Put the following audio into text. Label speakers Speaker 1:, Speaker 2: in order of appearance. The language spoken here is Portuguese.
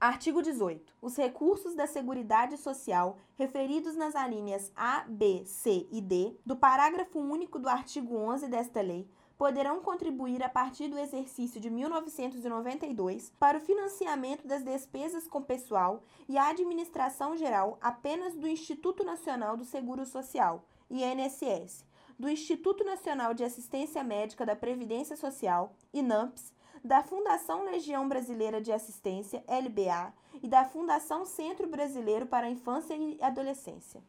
Speaker 1: Artigo 18. Os recursos da Seguridade Social referidos nas alíneas A, B, C e D do parágrafo único do artigo 11 desta lei poderão contribuir a partir do exercício de 1992 para o financiamento das despesas com pessoal e a administração geral apenas do Instituto Nacional do Seguro Social, INSS, do Instituto Nacional de Assistência Médica da Previdência Social, INAMPS, da Fundação Legião Brasileira de Assistência, LBA, e da Fundação Centro Brasileiro para a Infância e Adolescência.